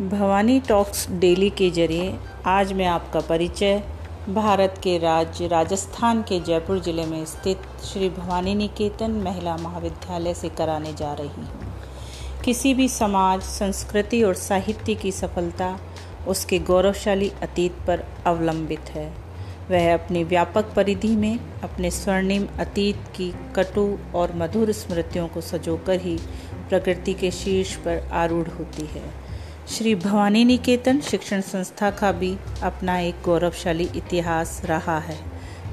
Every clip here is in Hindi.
भवानी टॉक्स डेली के ज़रिए आज मैं आपका परिचय भारत के राज्य, राजस्थान के जयपुर ज़िले में स्थित श्री भवानी निकेतन महिला महाविद्यालय से कराने जा रही हूँ। किसी भी समाज, संस्कृति और साहित्य की सफलता उसके गौरवशाली अतीत पर अवलंबित है। वह अपनी व्यापक परिधि में अपने स्वर्णिम अतीत की कटु और मधुर स्मृतियों को सजोकर ही प्रकृति के शीर्ष पर आरूढ़ होती है। श्री भवानी निकेतन शिक्षण संस्था का भी अपना एक गौरवशाली इतिहास रहा है।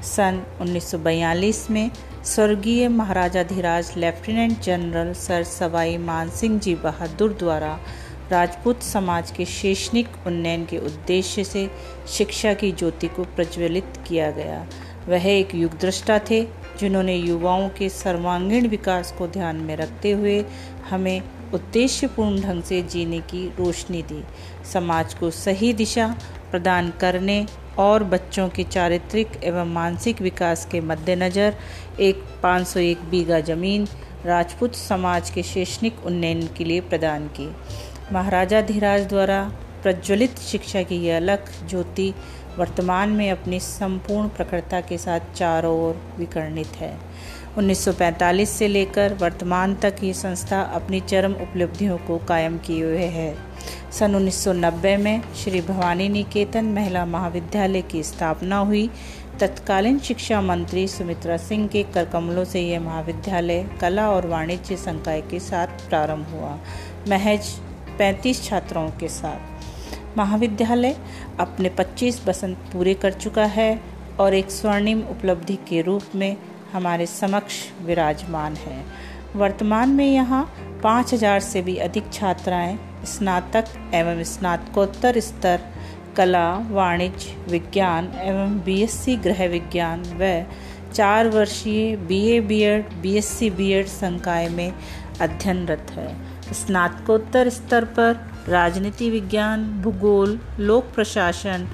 सन 1942 में स्वर्गीय महाराजाधिराज lieutenant general sir Sawai Man Singh ji बहादुर द्वारा राजपूत समाज के शैक्षणिक उन्नयन के उद्देश्य से शिक्षा की ज्योति को प्रज्वलित किया गया। वह एक युग दृष्टा थे, जिन्होंने युवाओं के सर्वांगीण विकास को ध्यान में रखते हुए हमें उद्देश्यपूर्ण ढंग से जीने की रोशनी दी। समाज को सही दिशा प्रदान करने और बच्चों के चारित्रिक एवं मानसिक विकास के मद्देनज़र एक 501 बीघा ज़मीन राजपूत समाज के शैक्षणिक उन्नयन के लिए प्रदान की। महाराजा धीराज द्वारा प्रज्वलित शिक्षा की यह अलग ज्योति वर्तमान में अपनी संपूर्ण प्रखरता के साथ चारों ओर विकर्णित है। 1945 से लेकर वर्तमान तक ये संस्था अपनी चरम उपलब्धियों को कायम किए हुए है। सन 1990 में श्री भवानी निकेतन महिला महाविद्यालय की स्थापना हुई। तत्कालीन शिक्षा मंत्री सुमित्रा सिंह के करकमलों से यह महाविद्यालय कला और वाणिज्य संकाय के साथ प्रारंभ हुआ। महज 35 छात्राओं के साथ। महाविद्यालय अपने 25 बसंत पूरे कर चुका है और एक स्वर्णिम उपलब्धि के रूप में हमारे समक्ष विराजमान है। वर्तमान में यहाँ पाँच हज़ार से भी अधिक छात्राएँ स्नातक एवं स्नातकोत्तर स्तर, कला, वाणिज्य, विज्ञान एवं बीएससी गृह विज्ञान व चार वर्षीय बीए बीएड बीएससी बीएड संकाय में अध्ययनरत है। स्नातकोत्तर स्तर पर राजनीति विज्ञान, भूगोल, लोक प्रशासन,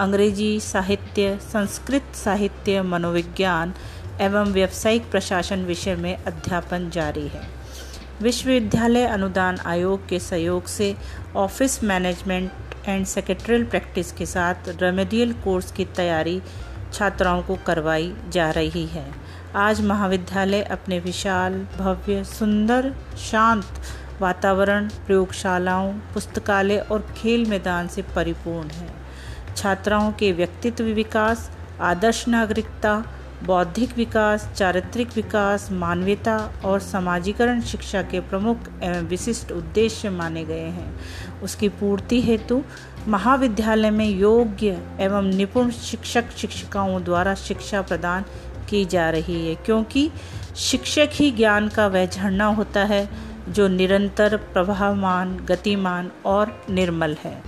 अंग्रेज़ी साहित्य, संस्कृत साहित्य, मनोविज्ञान एवं व्यावसायिक प्रशासन विषय में अध्यापन जारी है। विश्वविद्यालय अनुदान आयोग के सहयोग से office management and secretarial practice के साथ रेमेडियल कोर्स की तैयारी छात्राओं को करवाई जा रही है। आज महाविद्यालय अपने विशाल, भव्य, सुंदर, शांत वातावरण, प्रयोगशालाओं, पुस्तकालय और खेल मैदान से परिपूर्ण है। छात्राओं के व्यक्तित्व विकास, आदर्श नागरिकता बौद्धिक विकास, चारित्रिक विकास, मानवीयता और समाजीकरण शिक्षा के प्रमुख एवं विशिष्ट उद्देश्य माने गए हैं। उसकी पूर्ति हेतु महाविद्यालय में योग्य एवं निपुण शिक्षक शिक्षिकाओं द्वारा शिक्षा प्रदान की जा रही है, क्योंकि शिक्षक ही ज्ञान का वह झरना होता है जो निरंतर प्रभावमान, गतिमान और निर्मल है।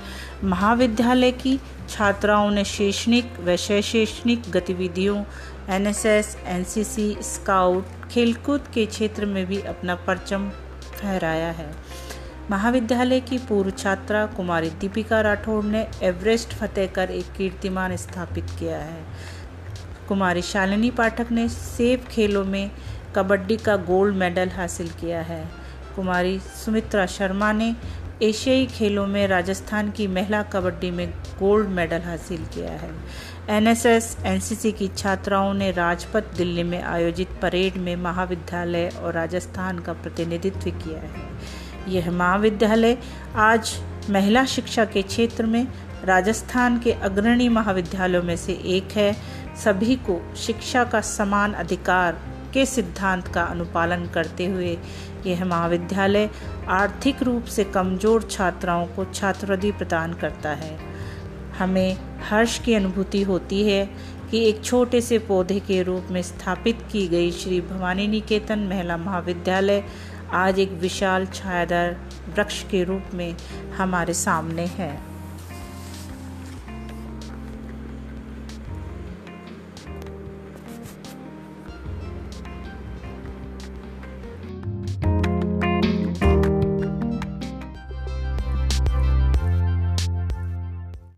महाविद्यालय की छात्राओं ने शैक्षणिक व शैक्षणिक गतिविधियों एनएसएस, एनसीसी, स्काउट खेलकूद के क्षेत्र में भी अपना परचम फहराया है। महाविद्यालय की पूर्व छात्रा कुमारी दीपिका राठौड़ ने एवरेस्ट फतेह कर एक कीर्तिमान स्थापित किया है। कुमारी शालिनी पाठक ने सेब खेलों में कबड्डी का गोल्ड मेडल हासिल किया है। कुमारी सुमित्रा शर्मा ने एशियाई खेलों में राजस्थान की महिला कबड्डी में गोल्ड मेडल हासिल किया है। एनएसएस, एनसीसी की छात्राओं ने राजपथ दिल्ली में आयोजित परेड में महाविद्यालय और राजस्थान का प्रतिनिधित्व किया है। यह महाविद्यालय आज महिला शिक्षा के क्षेत्र में राजस्थान के अग्रणी महाविद्यालयों में से एक है। सभी को शिक्षा का समान अधिकार के सिद्धांत का अनुपालन करते हुए यह महाविद्यालय आर्थिक रूप से कमज़ोर छात्राओं को छात्रवृत्ति प्रदान करता है। हमें हर्ष की अनुभूति होती है कि एक छोटे से पौधे के रूप में स्थापित की गई श्री भवानी निकेतन महिला महाविद्यालय आज एक विशाल छायादार वृक्ष के रूप में हमारे सामने है।